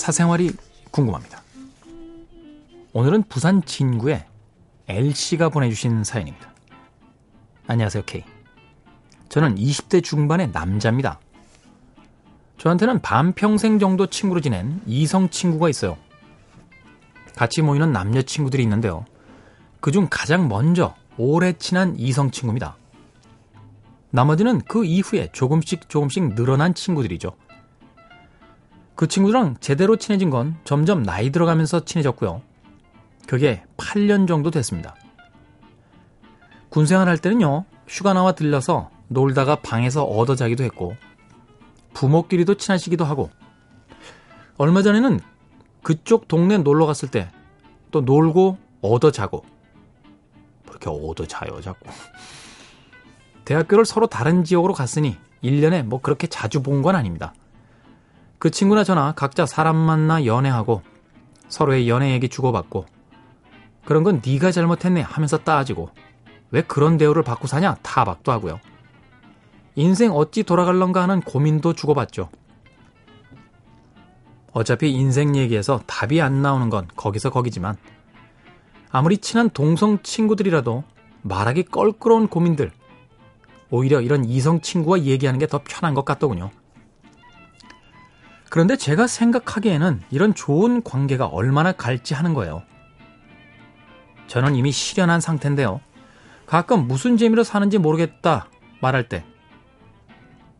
사생활이 궁금합니다. 오늘은 부산 진구의 L씨가 보내주신 사연입니다. 안녕하세요, K. 저는 20대 중반의 남자입니다. 저한테는 반평생 정도 친구로 지낸 이성 친구가 있어요. 같이 모이는 남녀 친구들이 있는데요. 그중 가장 먼저 오래 친한 이성 친구입니다. 나머지는 그 이후에 조금씩 조금씩 늘어난 친구들이죠. 그 친구랑 제대로 친해진 건 점점 나이 들어가면서 친해졌고요. 그게 8년 정도 됐습니다. 군생활 할 때는요, 휴가 나와 들려서 놀다가 방에서 얻어 자기도 했고, 부모끼리도 친하시기도 하고, 얼마 전에는 그쪽 동네 놀러 갔을 때 또 놀고 얻어 자고, 그렇게 얻어 자요, 자꾸. 대학교를 서로 다른 지역으로 갔으니 1년에 뭐 그렇게 자주 본 건 아닙니다. 그 친구나 저나 각자 사람 만나 연애하고 서로의 연애 얘기 주고받고 그런 건 네가 잘못했네 하면서 따지고 왜 그런 대우를 받고 사냐 타박도 하고요. 인생 어찌 돌아갈런가 하는 고민도 주고받죠. 어차피 인생 얘기에서 답이 안 나오는 건 거기서 거기지만 아무리 친한 동성 친구들이라도 말하기 껄끄러운 고민들 오히려 이런 이성 친구와 얘기하는 게 더 편한 것 같더군요. 그런데 제가 생각하기에는 이런 좋은 관계가 얼마나 갈지 하는 거예요. 저는 이미 실현한 상태인데요. 가끔 무슨 재미로 사는지 모르겠다 말할 때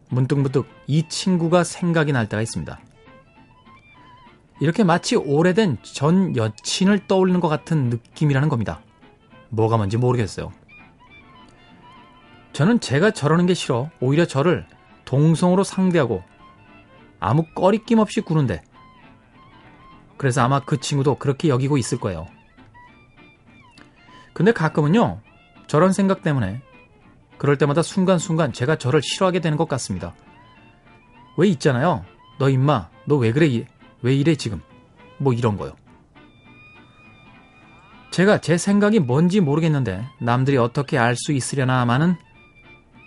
문득문득 이 친구가 생각이 날 때가 있습니다. 이렇게 마치 오래된 전 여친을 떠올리는 것 같은 느낌이라는 겁니다. 뭐가 뭔지 모르겠어요. 저는 제가 저러는 게 싫어 오히려 저를 동성으로 상대하고 아무 꺼리낌 없이 구는데. 그래서 아마 그 친구도 그렇게 여기고 있을 거예요. 근데 가끔은요, 저런 생각 때문에 그럴 때마다 순간순간 제가 저를 싫어하게 되는 것 같습니다. 왜 있잖아요. 너 임마, 너 왜 그래? 왜 이래 지금? 뭐 이런 거요. 제가 제 생각이 뭔지 모르겠는데 남들이 어떻게 알 수 있으려나마는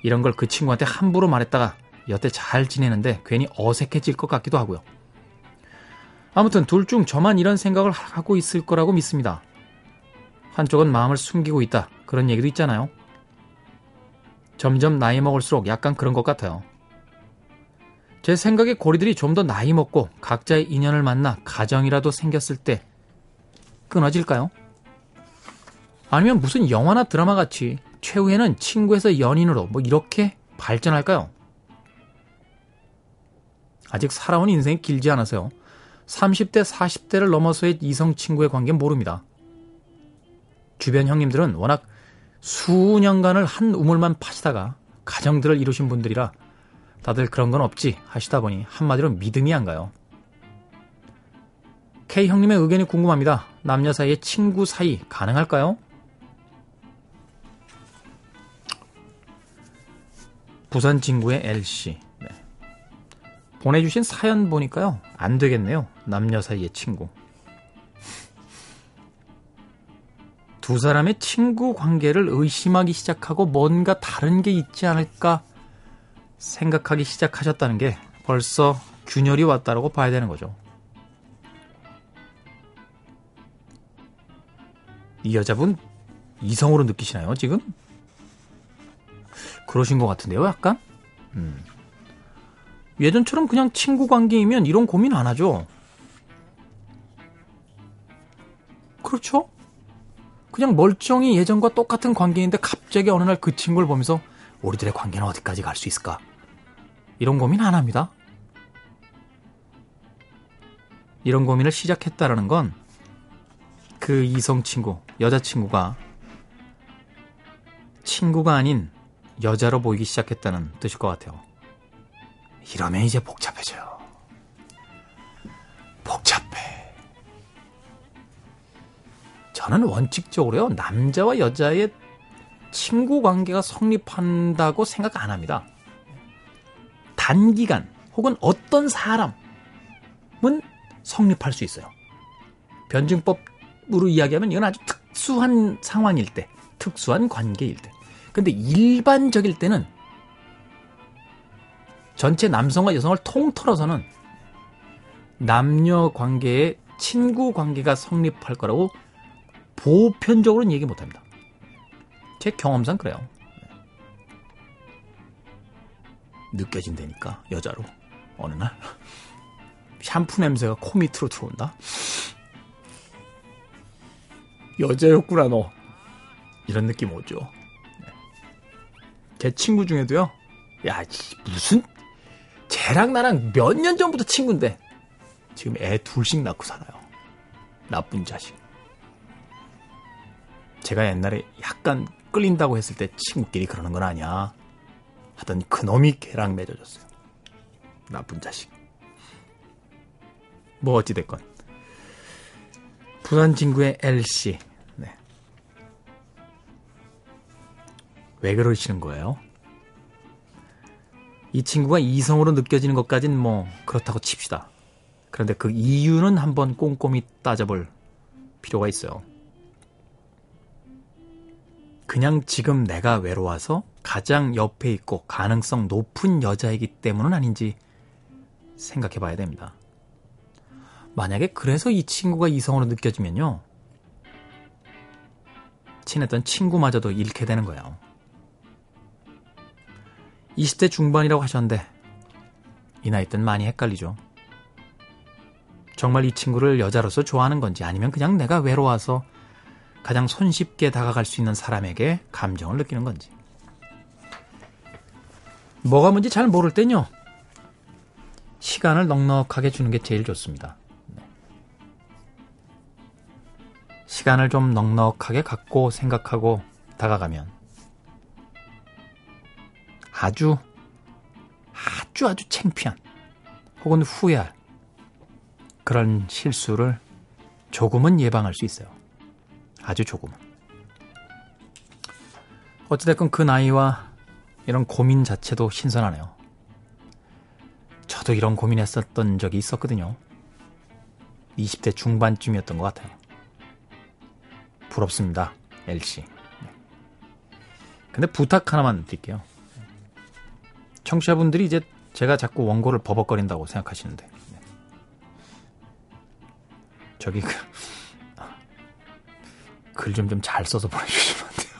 이런 걸 그 친구한테 함부로 말했다가 여태 잘 지내는데 괜히 어색해질 것 같기도 하고요. 아무튼 둘 중 저만 이런 생각을 하고 있을 거라고 믿습니다. 한쪽은 마음을 숨기고 있다. 그런 얘기도 있잖아요. 점점 나이 먹을수록 약간 그런 것 같아요. 제 생각에 고리들이 좀 더 나이 먹고 각자의 인연을 만나 가정이라도 생겼을 때 끊어질까요? 아니면 무슨 영화나 드라마 같이 최후에는 친구에서 연인으로 뭐 이렇게 발전할까요? 아직 살아온 인생이 길지 않아서요. 30대, 40대를 넘어서의 이성 친구의 관계는 모릅니다. 주변 형님들은 워낙 수년간을 한 우물만 파시다가 가정들을 이루신 분들이라 다들 그런 건 없지 하시다 보니 한마디로 믿음이 안 가요. K 형님의 의견이 궁금합니다. 남녀 사이의 친구 사이 가능할까요? 부산 친구의 L씨. 보내주신 사연 보니까요. 안 되겠네요. 남녀 사이의 친구. 두 사람의 친구 관계를 의심하기 시작하고 뭔가 다른 게 있지 않을까 생각하기 시작하셨다는 게 벌써 균열이 왔다라고 봐야 되는 거죠. 이 여자분 이성으로 느끼시나요, 지금? 그러신 것 같은데요, 약간? 음. 예전처럼 그냥 친구 관계이면 이런 고민 안 하죠. 그렇죠? 그냥 멀쩡히 예전과 똑같은 관계인데 갑자기 어느 날 그 친구를 보면서 우리들의 관계는 어디까지 갈 수 있을까? 이런 고민 안 합니다. 이런 고민을 시작했다라는 건 그 이성 친구, 여자 친구가 친구가 아닌 여자로 보이기 시작했다는 뜻일 것 같아요. 이러면 이제 복잡해져요. 복잡해. 저는 원칙적으로요, 남자와 여자의 친구 관계가 성립한다고 생각 안 합니다. 단기간 혹은 어떤 사람은 성립할 수 있어요. 변증법으로 이야기하면 이건 아주 특수한 상황일 때, 특수한 관계일 때. 근데 일반적일 때는 전체 남성과 여성을 통틀어서는 남녀 관계에 친구 관계가 성립할 거라고 보편적으로는 얘기 못 합니다. 제 경험상 그래요. 느껴진다니까, 여자로. 어느 날. 샴푸 냄새가 코 밑으로 들어온다? 여자였구나, 너. 이런 느낌 오죠. 네. 제 친구 중에도요, 야, 무슨, 쟤랑 나랑 몇 년 전부터 친구인데, 지금 애 둘씩 낳고 살아요. 나쁜 자식. 제가 옛날에 약간 끌린다고 했을 때 친구끼리 그러는 건 아니야. 하더니 그놈이 걔랑 맺어졌어요. 나쁜 자식. 뭐 어찌됐건. 부산 친구의 L씨. 네. 왜 그러시는 거예요? 이 친구가 이성으로 느껴지는 것까진 뭐 그렇다고 칩시다. 그런데 그 이유는 한번 꼼꼼히 따져볼 필요가 있어요. 그냥 지금 내가 외로워서 가장 옆에 있고 가능성 높은 여자이기 때문은 아닌지 생각해 봐야 됩니다. 만약에 그래서 이 친구가 이성으로 느껴지면요. 친했던 친구마저도 잃게 되는 거예요. 20대 중반이라고 하셨는데 이 나이 땐 많이 헷갈리죠. 정말 이 친구를 여자로서 좋아하는 건지 아니면 그냥 내가 외로워서 가장 손쉽게 다가갈 수 있는 사람에게 감정을 느끼는 건지. 뭐가 뭔지 잘 모를 땐요. 시간을 넉넉하게 주는 게 제일 좋습니다. 네. 시간을 좀 넉넉하게 갖고 생각하고 다가가면 아주 아주 아주 창피한 혹은 후회할 그런 실수를 조금은 예방할 수 있어요. 아주 조금은. 어찌됐건 그 나이와 이런 고민 자체도 신선하네요. 저도 이런 고민했었던 적이 있었거든요. 20대 중반쯤이었던 것 같아요. 부럽습니다, 엘씨. 네. 근데 부탁 하나만 드릴게요. 청취자분들이 이제 제가 자꾸 원고를 버벅거린다고 생각하시는데. 네. 저기 그, 글좀 좀 잘 써서 보내주시면 안 돼요.